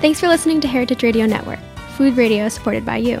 Thanks for listening to Heritage Radio Network, food radio supported by you.